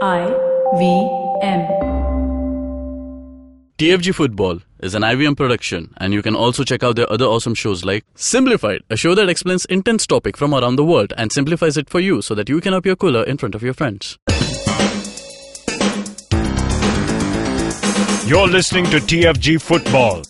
I V M. TFG Football is an IVM production, and you can also check out their other awesome shows like Simplified, a show that explains intense topic from around the world and simplifies it for you so that you can appear cooler in front of your friends. You're listening to TFG Football.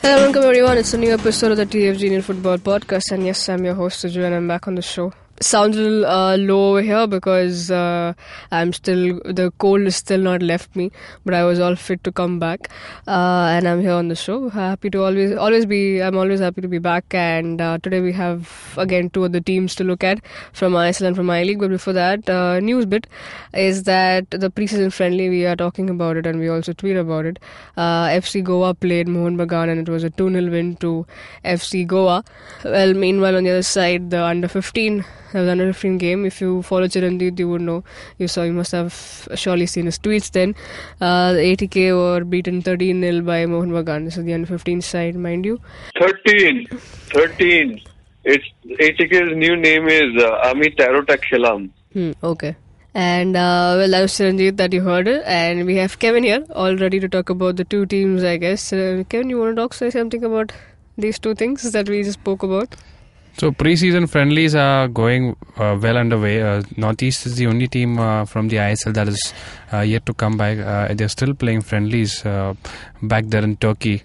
Hello, welcome everyone. It's a new episode of the TFG Indian Football Podcast, and yes, I'm your host Suju, and I'm back on the show. Sounds a little uh, low over here because uh, I'm still the cold is still not left me, but I was all fit to come back, uh, and I'm here on the show. Happy to always always be. I'm always happy to be back, and uh, today we have again two of the teams to look at from ISL and from I League. But before that, uh, news bit is that the preseason friendly we are talking about it, and we also tweet about it. Uh, FC Goa played Mohun Bagan, and it was a 2 0 win to FC Goa. Well, meanwhile on the other side, the under 15 that was under 15 game. If you follow Chiranjit, you would know. You saw, you must have surely seen his tweets then. Uh, the ATK were beaten 13 0 by Mohun Bagan. This is the under 15 side, mind you. 13. 13. It's ATK's new name is uh, Amit Tarotak Khilam. Hmm, okay. And uh, well, that was Chiranjit that you heard it. And we have Kevin here, all ready to talk about the two teams, I guess. Uh, Kevin, you want to talk, say something about these two things that we just spoke about? So preseason friendlies are going uh, well underway. Uh, Northeast is the only team uh, from the ISL that is uh, yet to come back. Uh, they're still playing friendlies uh, back there in Turkey.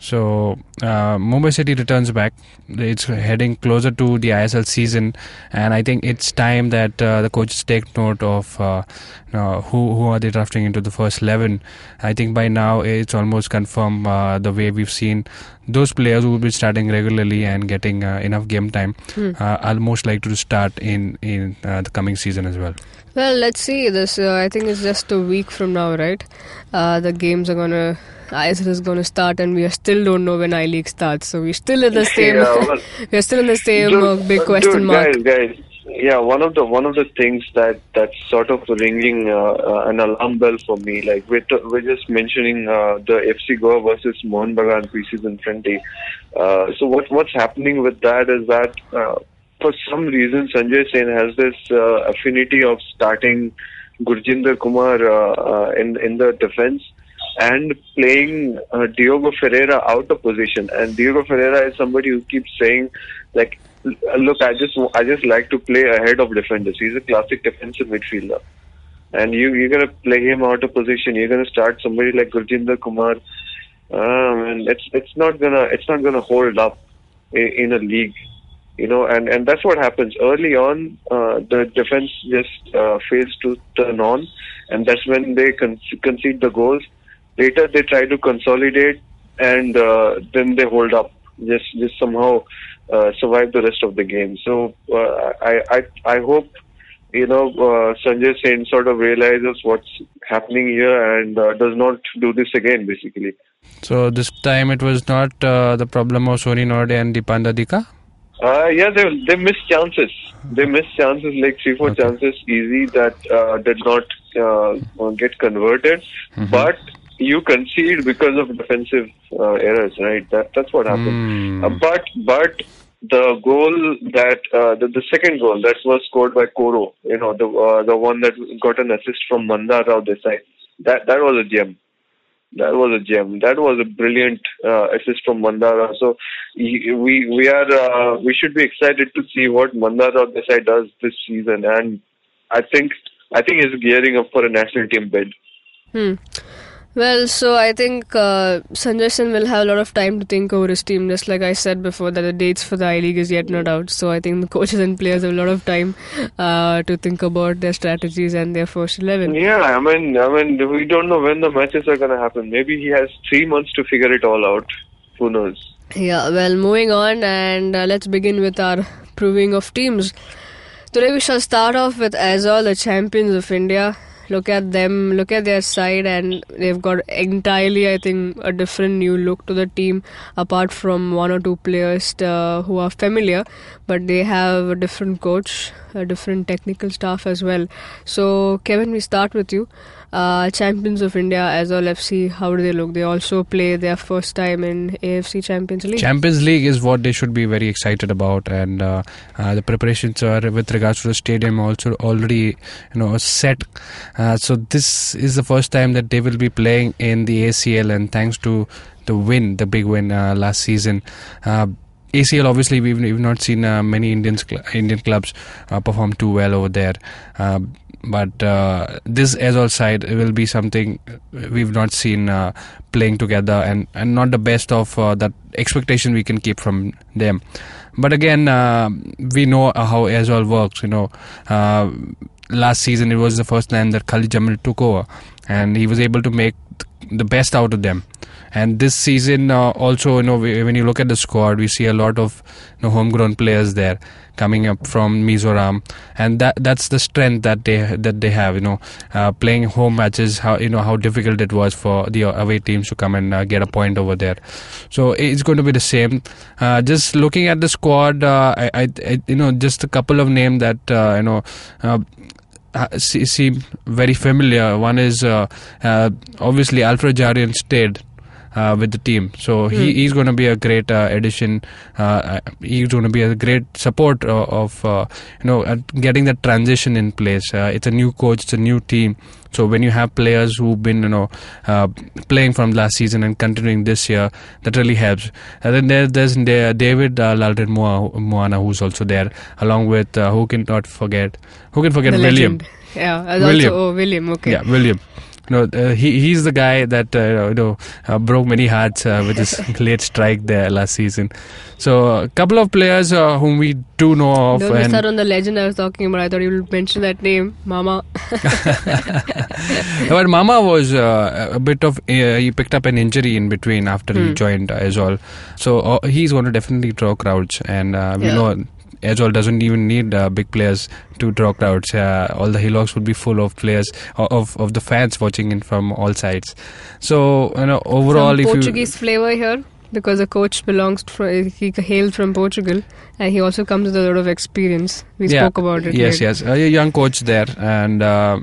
So uh, Mumbai City returns back. It's heading closer to the ISL season, and I think it's time that uh, the coaches take note of uh, uh, who who are they drafting into the first eleven. I think by now it's almost confirmed uh, the way we've seen those players who will be starting regularly and getting uh, enough game time Hmm. uh, are most likely to start in in uh, the coming season as well. Well, let's see. This uh, I think it's just a week from now, right? Uh, the games are gonna. ISL is gonna start, and we are still don't know when I League starts. So we're still in the same. Yeah, well, we're still in the same Dude, big uh, question dude, mark. Guys, guys, yeah, one of the one of the things that that's sort of ringing uh, uh, an alarm bell for me. Like we're t- we're just mentioning uh, the FC Goa versus Mohun Bagan preseason friendly. Uh, so what what's happening with that is that uh, for some reason Sanjay Sen has this uh, affinity of starting Gurjinder Kumar uh, uh, in in the defense and playing uh, Diogo Ferreira out of position. And Diogo Ferreira is somebody who keeps saying, like, look, I just I just like to play ahead of defenders. He's a classic defensive midfielder, and you you're gonna play him out of position. You're gonna start somebody like Gurjinder Kumar. Um, and it's it's not gonna it's not gonna hold up in, in a league. You know, and, and that's what happens. Early on, uh, the defense just uh, fails to turn on, and that's when they con- concede the goals. Later, they try to consolidate, and uh, then they hold up. Just just somehow uh, survive the rest of the game. So uh, I I I hope you know uh, Sanjay Sen sort of realizes what's happening here and uh, does not do this again. Basically. So this time it was not uh, the problem of Sony Norde and Dipanda Dika. Uh, yeah, they they missed chances. They missed chances like three, four Okay. chances easy that uh, did not uh, get converted. But you concede because of defensive uh, errors, right? That that's what happened. Hmm. Uh, but but the goal that uh, the, the second goal that was scored by Coro, you know, the uh, the one that got an assist from Mandar Rao Desai, that that was a gem. That was a gem. That was a brilliant uh, assist from Mandara. So we we are uh, we should be excited to see what Mandara Desai does this season, and I think I think he's gearing up for a national team bid. Hmm. Well, so I think uh, Sanjay Sen will have a lot of time to think over his team. Just like I said before, that the dates for the I League is yet not out. So I think the coaches and players have a lot of time uh, to think about their strategies and their first eleven. Yeah, I mean, I mean, we don't know when the matches are going to happen. Maybe he has three months to figure it all out. Who knows? Yeah, well, moving on, and uh, let's begin with our proving of teams. Today we shall start off with Aizawl, the champions of India. Look at them, look at their side, and they've got entirely, I think, a different new look to the team, apart from one or two players uh, who are familiar, but they have a different coach. Uh, different technical staff as well. So, Kevin, we start with you. Uh, champions of India, Aizawl FC, how do they look? They also play their first time in AFC Champions League. Champions League is what they should be very excited about, and uh, uh, the preparations are with regards to the stadium also already you know set. Uh, so this is the first time that they will be playing in the ACL, and thanks to the win, the big win uh, last season. ACL obviously we've, we've not seen uh, many Indians cl- Indian clubs uh, perform too well over there. Uh, but this Aizawl side will be something we've not seen uh, playing together and, and not the best of uh, that expectation we can keep from them. But again, uh, we know how Aizawl works. You know, last season it was the first time that Khalid Jamil took over, and he was able to make the best out of them. And this season, uh, also, you know, when you look at the squad, we see a lot of you know, homegrown players there coming up from Mizoram, and that that's the strength that they that they have. You know, uh, playing home matches, how you know how difficult it was for the away teams to come and uh, get a point over there. So it's going to be the same. Uh, just looking at the squad, uh, I, I, I you know just a couple of names that uh, you know. Uh, seem very familiar. One is obviously Alfred Jaryan stayed uh, with the team, so he, he's going to be a great uh, addition. Uh, he's going to be a great support uh, of uh, you know uh, getting that transition in place. Uh, it's a new coach, it's a new team. So when you have players who've been you know uh, playing from last season and continuing this year, that really helps. And then there, there's there, David uh, Lalden Moana who's also there, along with uh, who can not forget who can forget the William. legend. Yeah, William. also oh William. Okay. Yeah, William. No, uh, he he's the guy that uh, you know uh, broke many hearts uh, with his late strike there last season. So a couple of players uh, whom we do know of, Don't miss out on the legend I was talking about. I thought you would mention that name, Mama. but Mama was uh, a bit of uh, he picked up an injury in between after he Hmm. joined Aizawl, so uh, he's going to definitely draw crowds, and uh, we Yeah. know. Aizawl doesn't even need uh, big players to draw crowds. Uh, all the hillocks will be full of players of of the fans watching in from all sides. So you know overall, Some if Portuguese flavor here because the coach belongs to, he hails from Portugal and he also comes with a lot of experience. We Yeah. spoke about it. Yes, later. yes. A young coach there, and uh,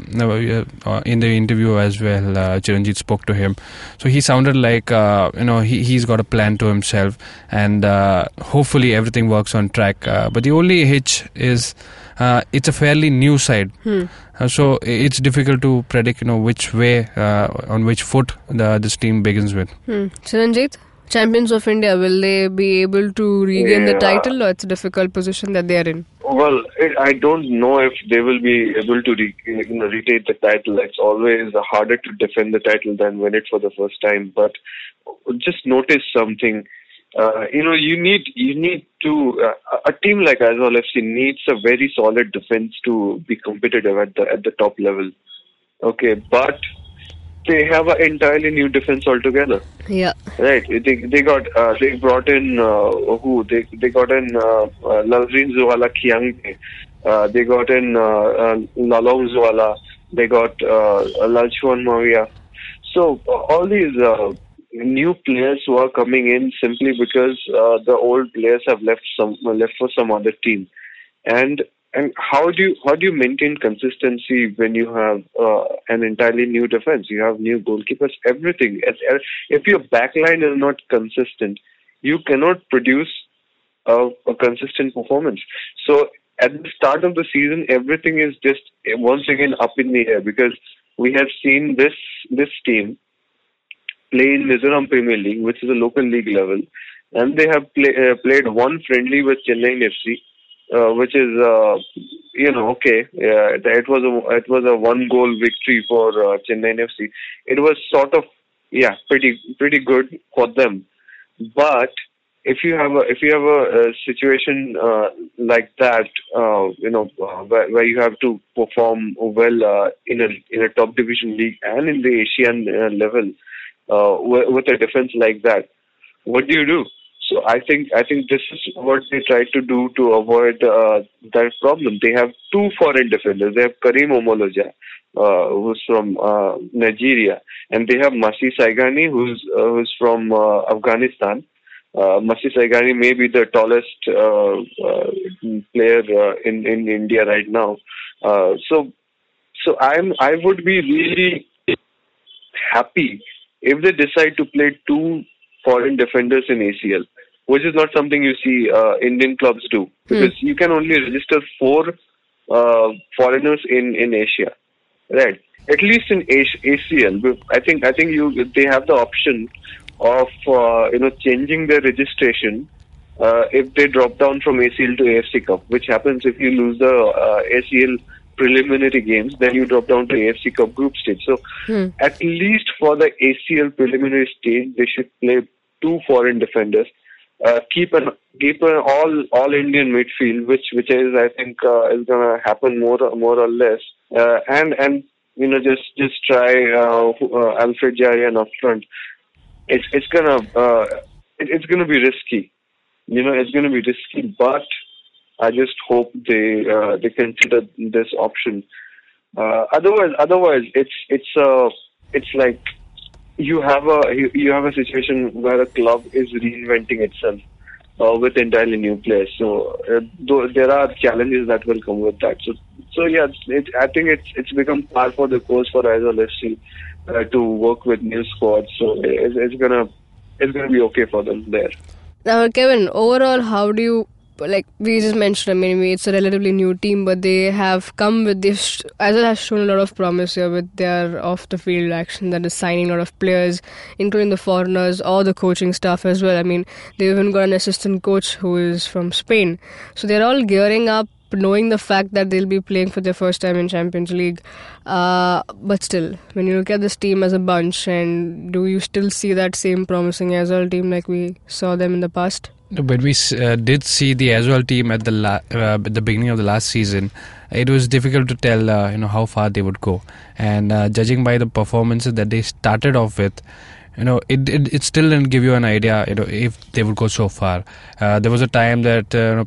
uh, in the interview as well, uh, Chiranjit spoke to him. So he sounded like uh, you know he he's got a plan to himself, and uh, hopefully everything works on track. Uh, but the only hitch is. Uh, it's a fairly new side, Hmm. so it's difficult to predict, you know, which way, uh, on which foot the, this team begins with. Hmm. Chiranjit, champions of India, will they be able to regain the title or it's a difficult position that they are in? Well, it, I don't know if they will be able to re, you know, retain the title. It's always harder to defend the title than win it for the first time. But just notice something. Uh, you know, you need you need to uh, a team like Aizawl FC needs a very solid defense to be competitive at the at the top level. Okay, but they have an entirely new defense altogether. Yeah. Right. They they got uh, they brought in uh, who they they got in uh, uh, Lalrin. Uh, they got in uh, uh, Lalong. They got uh, Lalchuan Maria. So uh, all these uh, new players who are coming in simply because uh, the old players have left some left for some other team, and and how do you how do you maintain consistency when you have uh, an entirely new defense? You have new goalkeepers, everything. If, your backline is not consistent, you cannot produce a, a consistent performance. So at the start of the season, everything is just uh, once again up in the air because we have seen this this team play in Mizoram Premier League, which is a local league level, and they have play, uh, played one friendly with Chennai FC, uh, which is uh, you know okay. Yeah, it was a it was a one goal victory for uh, Chennai FC. It was sort of yeah pretty pretty good for them, but if you have a if you have a, a situation uh, like that, uh, you know, uh, where, where you have to perform well uh, in a in a top division league and in the Asian uh, level uh, with, with a defense like that, what do you do? So I think I think this is what they try to do to avoid uh, that problem. They have two foreign defenders. They have Karim Omoloja, uh, who's from uh, Nigeria, and they have Masih Saighani, who's uh, who's from uh, Afghanistan. Uh, Masih Saighani may be the tallest player in in India right now. So so I'm I would be really happy if they decide to play two foreign defenders in ACL, which is not something you see uh, Indian clubs do because you can only register four uh, foreigners in in Asia, right? At least in ACL, I think I think you they have the option of uh, you know changing their registration uh, if they drop down from ACL to AFC Cup, which happens if you lose the uh, ACL preliminary games, then you drop down to AFC Cup group stage. So at least for the ACL preliminary stage, they should play two foreign defenders. Uh, keep an keep an all all Indian midfield, which which is I think uh, is gonna happen more more or less, uh, and and you know just just try uh, uh, Alfred Jaryan up front. It's it's gonna uh, it, it's gonna be risky, you know it's gonna be risky, but I just hope they uh, they consider this option. Uh, otherwise, otherwise it's it's uh, it's like you have a you, you have a situation where a club is reinventing itself uh, with entirely new players. So uh, there are challenges that will come with that. So so yeah, it, I think it's it's become par for the course for Aizawl FC uh, to work with new squads. So it's, it's gonna it's gonna be okay for them there. Now, Kevin, overall, how do you like? We just mentioned. I mean, it's a relatively new team, but they have come with this. As well has shown a lot of promise here with their off-the-field action. That is signing a lot of players, including the foreigners or the coaching staff as well. I mean, they even got an assistant coach who is from Spain. So they're all gearing up knowing the fact that they'll be playing for their first time in Champions League. Uh, but still, when you look at this team as a bunch, and do you still see that same promising Aizawl team like we saw them in the past? When we uh, did see the Aizawl team at the la- uh, at the beginning of the last season, it was difficult to tell uh, you know how far they would go, and uh, judging by the performances that they started off with, you know it, it it still didn't give you an idea you know if they would go so far. Uh, there was a time that uh,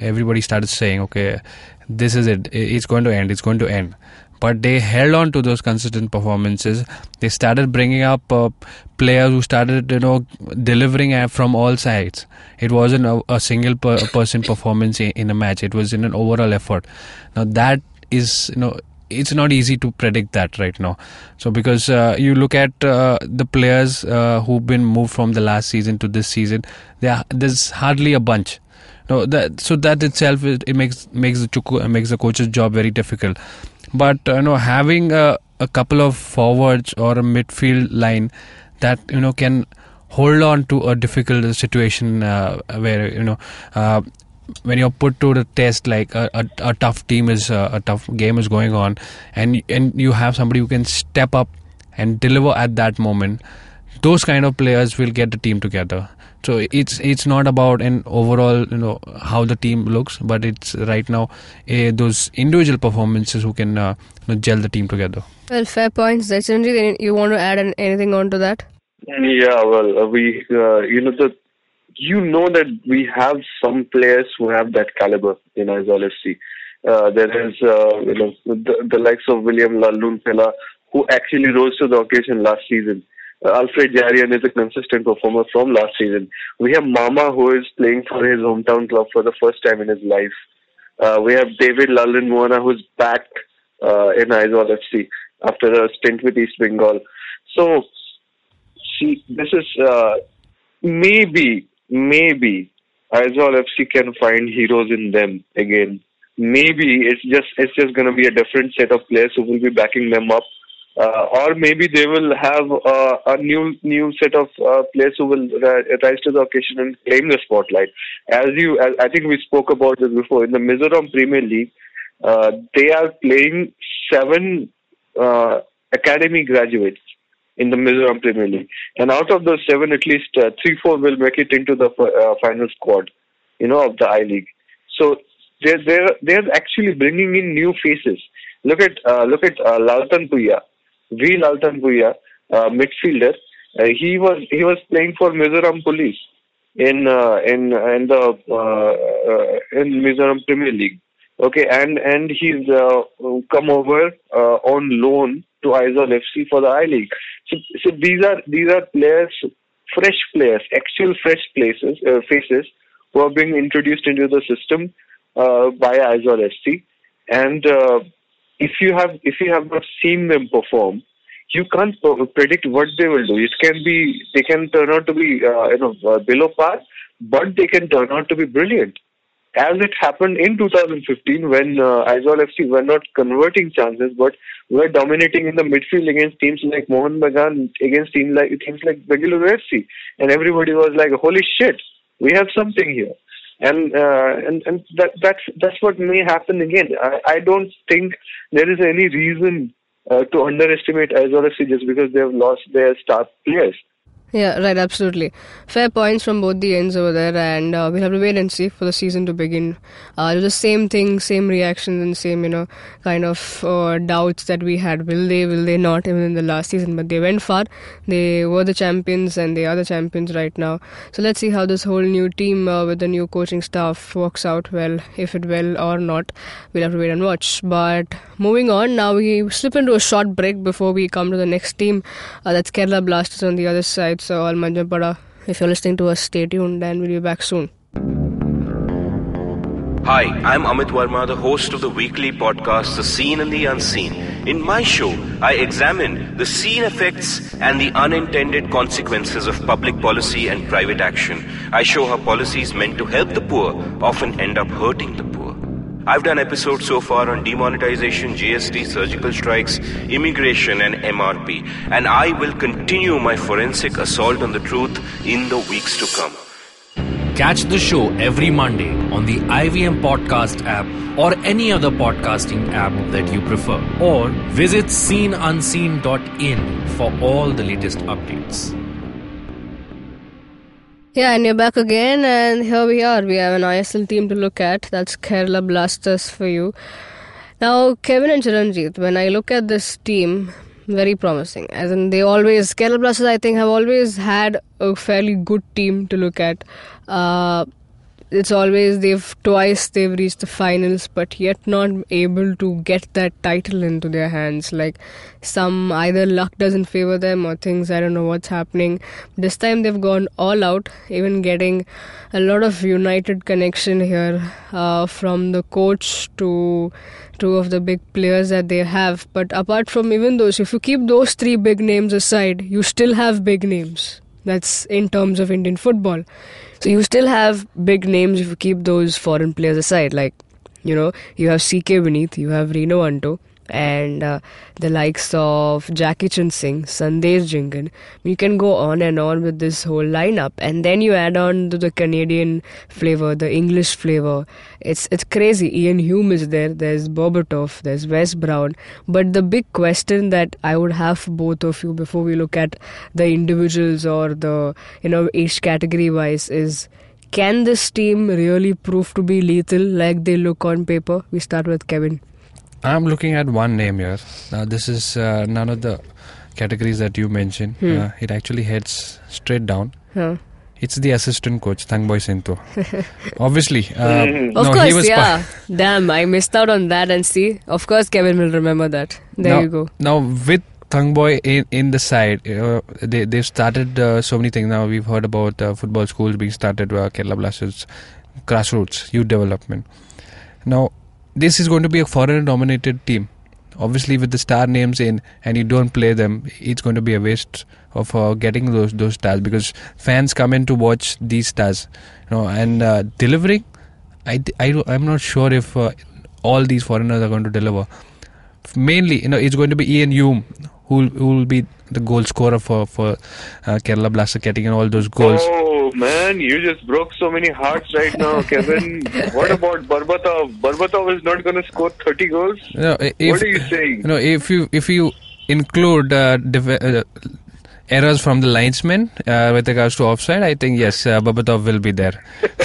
everybody started saying, okay, this is it. It's going to end. It's going to end. But they held on to those consistent performances. They started bringing up uh, players who started, you know, delivering from all sides. It wasn't a, a single per- person performance in, a match. It was in an overall effort. Now that is, you know, it's not easy to predict that right now. So because uh, you look at uh, the players uh, who've been moved from the last season to this season, there's hardly a bunch. No, that so that itself it, it makes makes the makes the coach's job very difficult. But uh, you know, having a, a couple of forwards or a midfield line that you know can hold on to a difficult situation uh, where you know uh, when you're put to the test like a, a, a tough team is uh, a tough game is going on and and you have somebody who can step up and deliver at that moment those kind of players will get the team together so it's it's not about an overall you know how the team looks but it's right now uh, those individual performances who can uh, you know, gel the team together well fair points Then you want to add an, anything on to that yeah well uh, we uh, you know the you know that we have some players who have that caliber in Aizawl FC. Uh, there is, uh, you know, the, the likes of William Lalnunfela, who actually rose to the occasion last season. Alfred Jaryan is a consistent performer from last season. We have Mama, who is playing for his hometown club for the first time in his life. Uh, we have David Lalin Moana, who's back uh, in Aizawl FC after a stint with East Bengal. So, see, this is uh, maybe, maybe Aizawl FC can find heroes in them again. Maybe it's just it's just going to be a different set of players who will be backing them up uh, or maybe they will have uh, a new new set of uh, players who will rise to the occasion and claim the spotlight. As you, as I think we spoke about this before in the Mizoram Premier League, uh, they are playing seven uh, academy graduates in the Mizoram Premier League, and out of those seven, at least uh, three four will make it into the final squad, you know, of the I League. So they're they're they're actually bringing in new faces. Look at look at uh, Laltan Puya V. Laltan Bhuiya, uh, midfielder. Uh, he was he was playing for Mizoram Police in uh, in in the uh, uh, in Mizoram Premier League. Okay, and and he's uh, come over uh, on loan to Aizawl FC for the I League. So, so these are these are players fresh players, actual fresh places, faces who are being introduced into the system by Aizawl FC. And if you have if you have not seen them perform, you can't predict what they will do. It can be they can turn out to be uh, you know uh, below par, but they can turn out to be brilliant. As it happened in 2015 when uh, Aizawl FC were not converting chances, but were dominating in the midfield against teams like Mohun Bagan, against teams like teams like Bengaluru FC, and everybody was like, "Holy shit, we have something here." And uh, and and that that's that's what may happen again. I, I don't think there is any reason uh, to underestimate Aizawl FC just because they have lost their star players. Yeah, right, absolutely. Fair points from both the ends over there, and uh, we'll have to wait and see for the season to begin. Uh, the same thing, same reactions, and same, you know, kind of uh, doubts that we had. Will they, will they not, even in the last season? But they went far. They were the champions, and they are the champions right now. So let's see how this whole new team uh, with the new coaching staff works out well, if it will or not. We'll have to wait and watch. But moving on, now we slip into a short break before we come to the next team. Uh, that's Kerala Blasters on the other side. So, Al Manjappada, if you're listening to us, stay tuned and we'll be back soon. Hi, I'm Amit Varma, the host of the weekly podcast The Seen and the Unseen. In my show, I examine the seen effects and the unintended consequences of public policy and private action. I show how policies meant to help the poor often end up hurting the poor. I've done episodes so far on demonetization, GST, surgical strikes, immigration, and MRP, and I will continue my forensic assault on the truth in the weeks to come. Catch the show every Monday on the IVM Podcast app or any other podcasting app that you prefer. Or visit seenunseen.in for all the latest updates. Yeah, and you're back again, and here we are. We have an ISL team to look at. That's Kerala Blasters for you. Now, Kevin and Chiranjit, when I look at this team, very promising. As in, they always, Kerala Blasters, I think, have always had a fairly good team to look at. Uh, it's always they've twice they've reached the finals but yet not able to get that title into their hands. Like some either luck doesn't favor them or things i don't know what's happening. This time they've gone all out even getting a lot of united connection here uh, from the coach to two of the big players that they have. But apart from even those if you keep those three big names aside you still have big names. That's in terms of indian football so you still have big names if you keep those foreign players aside. Like, you know, you have CK Vineeth, you have Rino Anto, and uh, the likes of Jackichand Singh, Sandesh Jhingan. You can go on and on with this whole lineup, and then you add on to the Canadian flavor, the English flavor. It's it's crazy. Iain Hume is there. There's Berbatov. There's Wes Brown. But the big question that I would have for both of you before we look at the individuals or the you know each category wise is. Can this team really prove to be lethal like they look on paper? We start with Kevin. I'm looking at one name here. Now, this is uh, none of the categories that you mentioned. Hmm. Uh, it actually heads straight down. Huh. It's the assistant coach, Thangboi Singto. Obviously. Uh, Of no, course, he was pa- yeah. Damn, I missed out on that and see. Of course, Kevin will remember that. There now, you go. Now, with Thangboi in, in the side, uh, they, they've started uh, so many things. Now, we've heard about uh, football schools being started, uh, Kerala Blasters, grassroots, youth development. Now, this is going to be a foreign dominated team. Obviously, with the star names in and you don't play them, it's going to be a waste of uh, getting those those stars because fans come in to watch these stars, you know, and uh, delivering. I, I I'm not sure if uh, all these foreigners are going to deliver. Mainly, you know, it's going to be Iain Hume who who will be the goal scorer for for uh, Kerala Blaster getting all those goals. Oh man, you just broke so many hearts right now, Kevin. what about Berbatov? Berbatov is not going to score 30 goals. You know, i- if, what are you saying? No, if you if you include uh, def- uh, errors from the linesmen uh, with regards to offside, I think yes, uh, Berbatov will be there.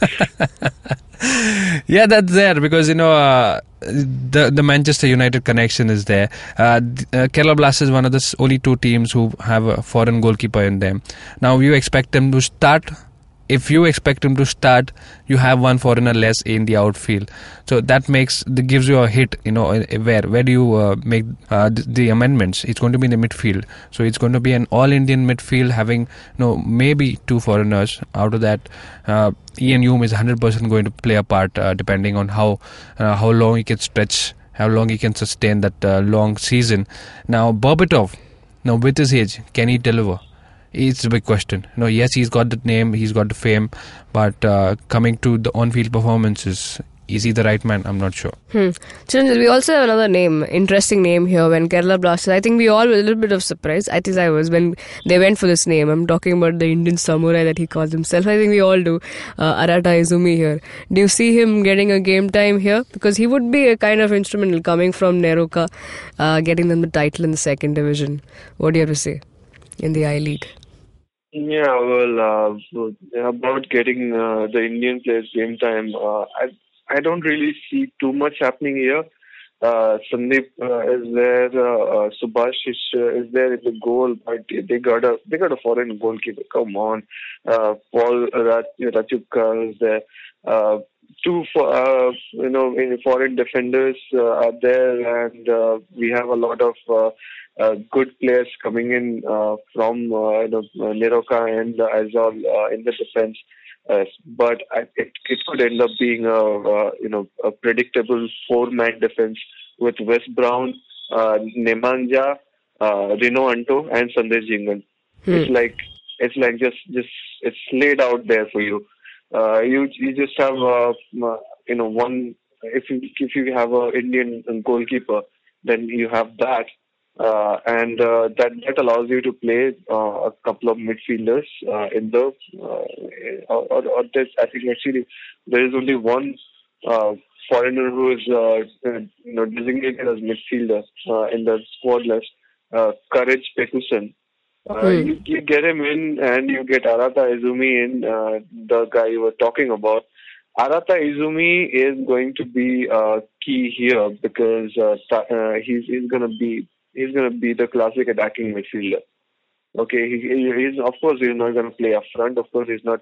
yeah, that's there because you know uh, the the Manchester United connection is there. Uh, uh, Kerala Blasters is one of the only two teams who have a foreign goalkeeper in them. Now you expect them to start if you expect him to start, you have one foreigner less in the outfield. So that makes that gives you a hit. You know where where do you uh, make uh, the, the amendments? It's going to be in the midfield. So it's going to be an all-Indian midfield having you know maybe two foreigners. Out of that, uh, Iain Hume is 100% going to play a part uh, depending on how uh, how long he can stretch, how long he can sustain that uh, long season. Now Berbatov, now with his age, can he deliver? It's a big question. Know, yes, he's got the name, he's got the fame, but uh, coming to the on-field performances, is he the right man? I'm not sure. Hmm. Chiranjit, we also have another name, interesting name here when Kerala Blasters. I think we all were a little bit of surprise. I think I was when they went for this name. I'm talking about the Indian samurai that he calls himself. I think we all do. Uh, Arata Izumi here. Do you see him getting a game time here? Because he would be a kind of instrumental coming from NEROCA, uh, getting them the title in the second division. What do you have to say in the I League? Yeah, well, uh, about getting uh, the Indian players game time, uh, I I don't really see too much happening here. Uh, Sandeep uh, is there, uh, uh, Subhash is, uh, is there in the goal, but they got a they got a foreign goalkeeper. Come on, Paul Raj, is there. Two for, you know foreign defenders are there, and we have a lot of good players coming in uh, from uh, you know NEROCA and uh, Aizawl uh, in the defense. Uh, but I, it, it could end up being a uh, you know a predictable four-man defense with Wes Brown, uh, Nemanja, uh, Rino Anto, and Sandesh Jhingan. It's like it's like just just it's laid out there for you. Uh, you you just have uh, you know one if you if you have a Indian goalkeeper, then you have that, uh, and uh, that that allows you to play uh, a couple of midfielders uh, in the uh, or, or, there's, I think actually there is only one uh, foreigner who is you know designated as midfielder uh, in the squad list, uh, Courage Pekuson. Uh, you, you get him in and you get Arata Izumi in, uh, the guy you were talking about. Arata Izumi is going to be uh, key here because uh, uh, he's he's going to be he's going to be the classic attacking midfielder. Okay, he, he- he's of course he's not going to play up front. Of course, he's not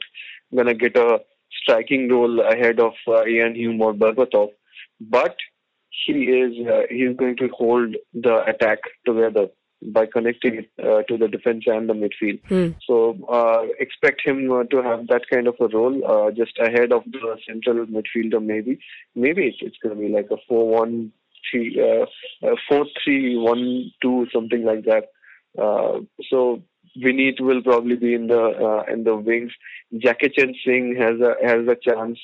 going to get a striking role ahead of uh, Iain Hume or Berbatov, but he is uh, he's going to hold the attack together by connecting it uh, to the defense and the midfield. So uh, expect him uh, to have that kind of a role, uh, just ahead of the central midfielder. Maybe, maybe it's, it's going to be like a four-one three, uh, uh, four-three-one-two, something like that. Uh, so Vineeth will probably be in the uh, in the wings. Jackichand Singh has a has a chance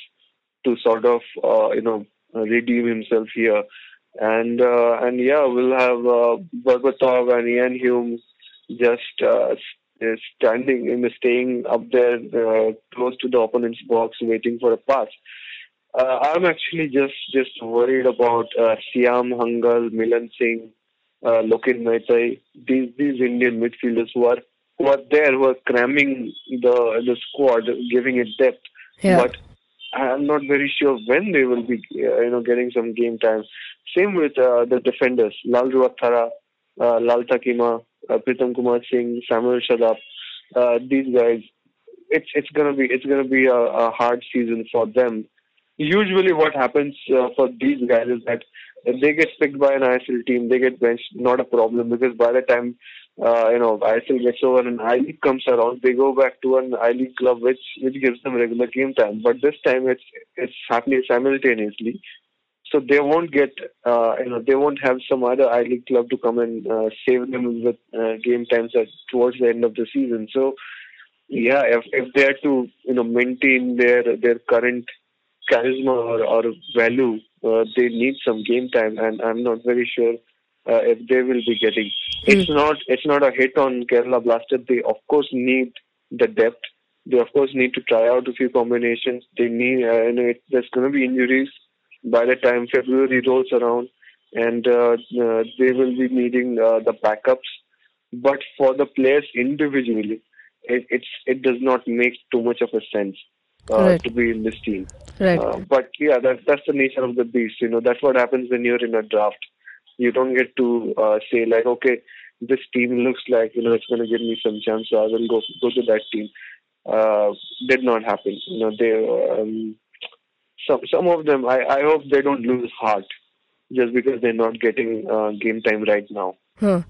to sort of you know redeem himself here, and and yeah, we'll have uh, and Iain Hume just standing in the staying up there uh, close to the opponent's box, waiting for a pass. Uh, I'm actually just just worried about uh, Siam Hanghal, Milan Singh, uh, Loken Meitei, these these Indian midfielders who are who are there, who are cramming the the squad, giving it depth. Yeah. But I'm not very sure when they will be, uh, you know, getting some game time. Same with uh, the defenders, Lalruatthara, uh, Lalthakima, uh, Pritam Kumar Singh, Samuel Shadap. Uh, these guys, it's it's gonna be it's gonna be a, a hard season for them. Usually, what happens uh, for these guys is that if they get picked by an ISL team, they get benched. Not a problem because by the time uh, you know ISL gets over and I League comes around, they go back to an I League club which which gives them regular game time. But this time it's it's happening simultaneously, so they won't get uh, you know they won't have some other I League club to come and uh, save them with uh, game times at, towards the end of the season. So yeah, if if they are to you know maintain their their current charisma or, or value, uh, they need some game time, and I'm not very sure uh, if they will be getting. It's not it's not a hit on Kerala Blasters. They of course need the depth. They of course need to try out a few combinations. They need uh, you know it, there's going to be injuries by the time February rolls around, and uh, uh, they will be needing uh, the backups. But for the players individually, it, it's it does not make too much of a sense Right. to be in this team. Right. Uh, but yeah, that's that's the nature of the beast. You know, that's what happens when you're in a draft. You don't get to uh, say like, okay, this team looks like you know it's going to give me some chance, so I will go go to that team. uh, did not happen. You know, they um, some some of them. I, I hope they don't lose heart just because they're not getting uh, game time right now. Huh.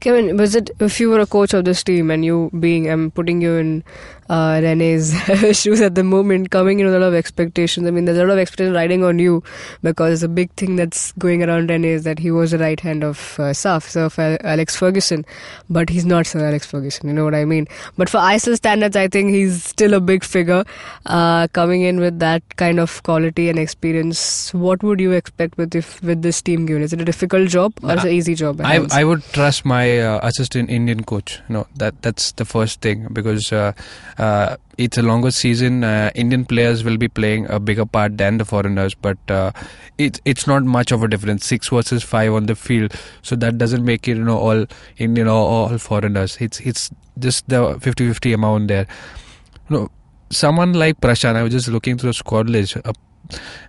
Kevin, was it if you were a coach of this team and you being, I'm putting you in uh, Rene's shoes at the moment, coming in with a lot of expectations. I mean, there's a lot of expectation riding on you because the big thing that's going around Rene is that he was the right hand of uh, Saf, Sir Alex Ferguson, but he's not Sir Alex Ferguson. You know what I mean? But for ISL standards, I think he's still a big figure uh, coming in with that kind of quality and experience. What would you expect with if with this team given? Is it a difficult job or is it an easy job? I, I would trust my uh, assistant Indian coach. No, that that's the first thing because uh, uh, it's a longer season. Uh, Indian players will be playing a bigger part than the foreigners, but uh, it's it's not much of a difference. Six versus five on the field, so that doesn't make it you know all Indian or all foreigners. It's it's just the 50-50 amount there. You know, someone like Prashant, I was just looking through the squad list. Uh,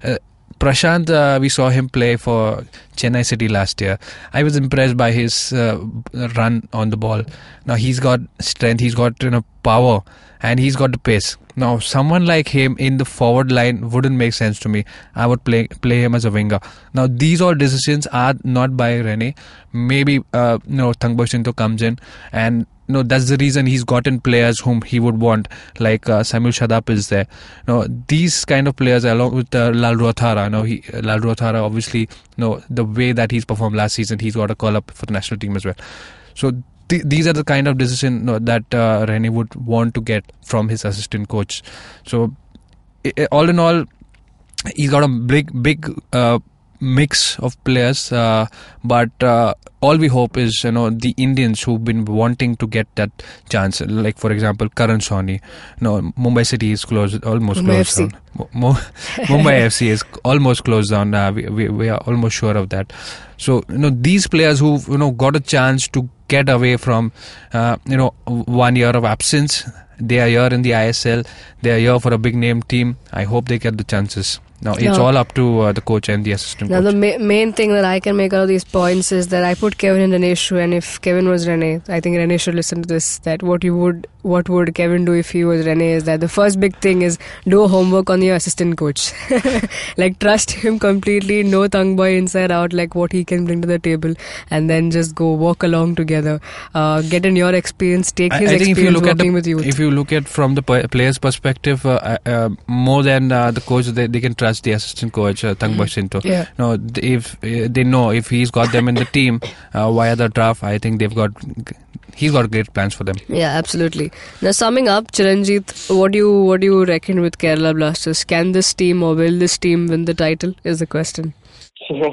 uh, Prashant, uh, we saw him play for Chennai City last year. I was impressed by his uh, run on the ball. Now he's got strength, he's got you know power, and he's got the pace. Now someone like him in the forward line wouldn't make sense to me. I would play play him as a winger. Now these all decisions are not by Rene. Maybe uh, you know Thangboi Singto comes in and no, that's the reason he's gotten players whom he would want, like uh, Samuel Shadap is there. No, these kind of players, along with uh, Lalruatthara, he, Lalruatthara, obviously, no, the way that he's performed last season, he's got a call up for the national team as well. So th- these are the kind of decision that uh, Rene would want to get from his assistant coach. So i- all in all, he's got a big, big. Uh, mix of players uh, but uh, all we hope is you know the Indians who've been wanting to get that chance. Like for example Karan Sawhney no Mumbai City is closed almost Mumbai closed FC. down. Mu- Mu- Mumbai FC is almost closed down. Uh, we, we, we are almost sure of that. So you know these players who you know got a chance to get away from uh, you know one year of absence they are here in the ISL they are here for a big name team. I hope they get the chances now it's all up to uh, the coach and the assistant Now, coach. the ma- main thing that I can make out of these points is that I put Kevin in Rene's shoe, and if Kevin was Rene, I think Rene should listen to this. That what you would, what would Kevin do if he was Rene? Is that the first big thing is do homework on your assistant coach, like trust him completely, know Thangboi inside out, like what he can bring to the table, and then just go walk along together, uh, get in your experience, take his experience working the, with youth. if you look at from the player's perspective, uh, uh, more than uh, the coach, they, they can trust the assistant coach uh, Thangboi Singto. Yeah. No, th- if uh, they know if he's got them in the team uh, via the draft, I think they've got he's got great plans for them. Yeah, absolutely. Now, summing up, Chiranjit, what do you what do you reckon with Kerala Blasters? Can this team or will this team win the title? Is the question. will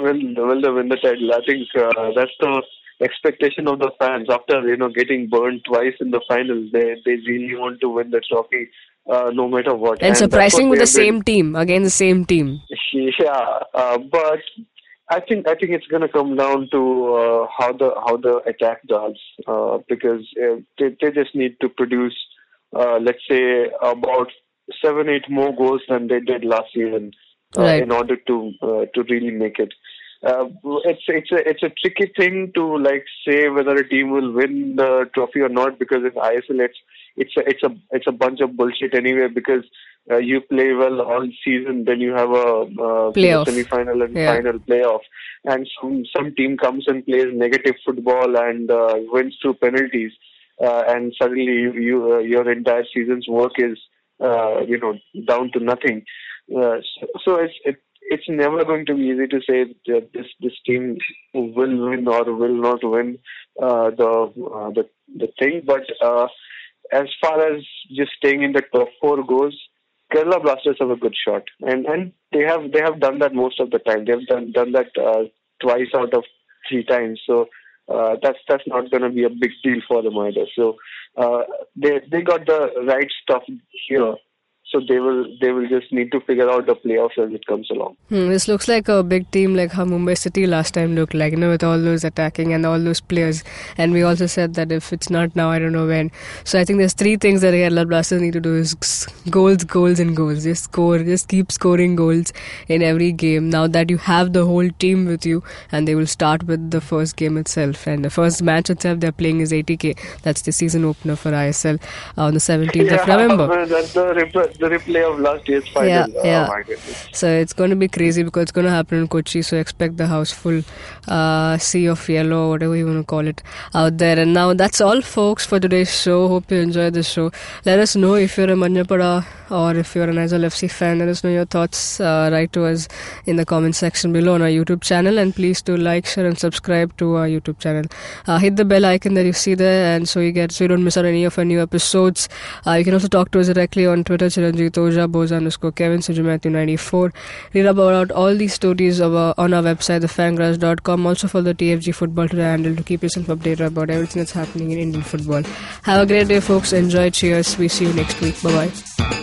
will they win the title? I think uh, that's the expectation of the fans. After you know getting burned twice in the finals, they they really want to win the trophy, uh, no matter what. And, that's surprising with the same team again, the same team. Yeah, uh, but I think I think it's going to come down to uh, how the how the attack does uh, because uh, they they just need to produce, uh, let's say about seven eight more goals than they did last season uh, Right. in order to uh, to really make it. Uh, it's it's a it's a tricky thing to like say whether a team will win the trophy or not because in ISL it's it's a it's a it's a bunch of bullshit anyway because uh, you play well all season then you have a uh, semi-final and Yeah. final playoff and some some team comes and plays negative football and uh, wins through penalties uh, and suddenly you, you uh, your entire season's work is uh, you know down to nothing uh, so, so it's it, it's never going to be easy to say that this this team will win or will not win uh, the uh, the the thing. But uh, as far as just staying in the top four goes, Kerala Blasters have a good shot, and and they have they have done that most of the time. They have done done that uh, twice out of three times. So. Uh, that's that's not going to be a big deal for them either. So uh, they they got the right stuff here. So they will they will just need to figure out the playoffs as it comes along. Hmm, this looks like a big team like how Mumbai City last time looked like, you know, with all those attacking and all those players. And we also said that if it's not now, I don't know when. So I think there's three things that Kerala Blasters need to do is goals, goals, and goals. Just score, just keep scoring goals in every game. Now that you have the whole team with you, and they will start with the first game itself. And the first match itself they're playing is ATK. That's the season opener for ISL on the 17th yeah, of November. That's the, the replay of last year's final. Yeah, Oh yeah. So it's going to be crazy because it's going to happen in Kochi. So expect the house full, uh, sea of yellow, whatever you want to call it, out there. And now that's all, folks, for today's show. Hope you enjoyed the show. Let us know if you're a Manjappada or if you're an Aizawl FC fan. Let us know your thoughts. Uh, write to us in the comment section below on our YouTube channel. And please do like, share, and subscribe to our YouTube channel. Uh, hit the bell icon that you see there, and so you get so you don't miss out any of our new episodes. Uh, you can also talk to us directly on Twitter, Chiranjit Oja, Boza underscore Kevin, Suju Matthew 94. Read about all these stories uh, on our website, thefangarage.com. Also follow the TFG Football Today handle to keep yourself updated about everything that's happening in Indian football. Have a great day, folks. Enjoy. Cheers. We see you next week. Bye bye.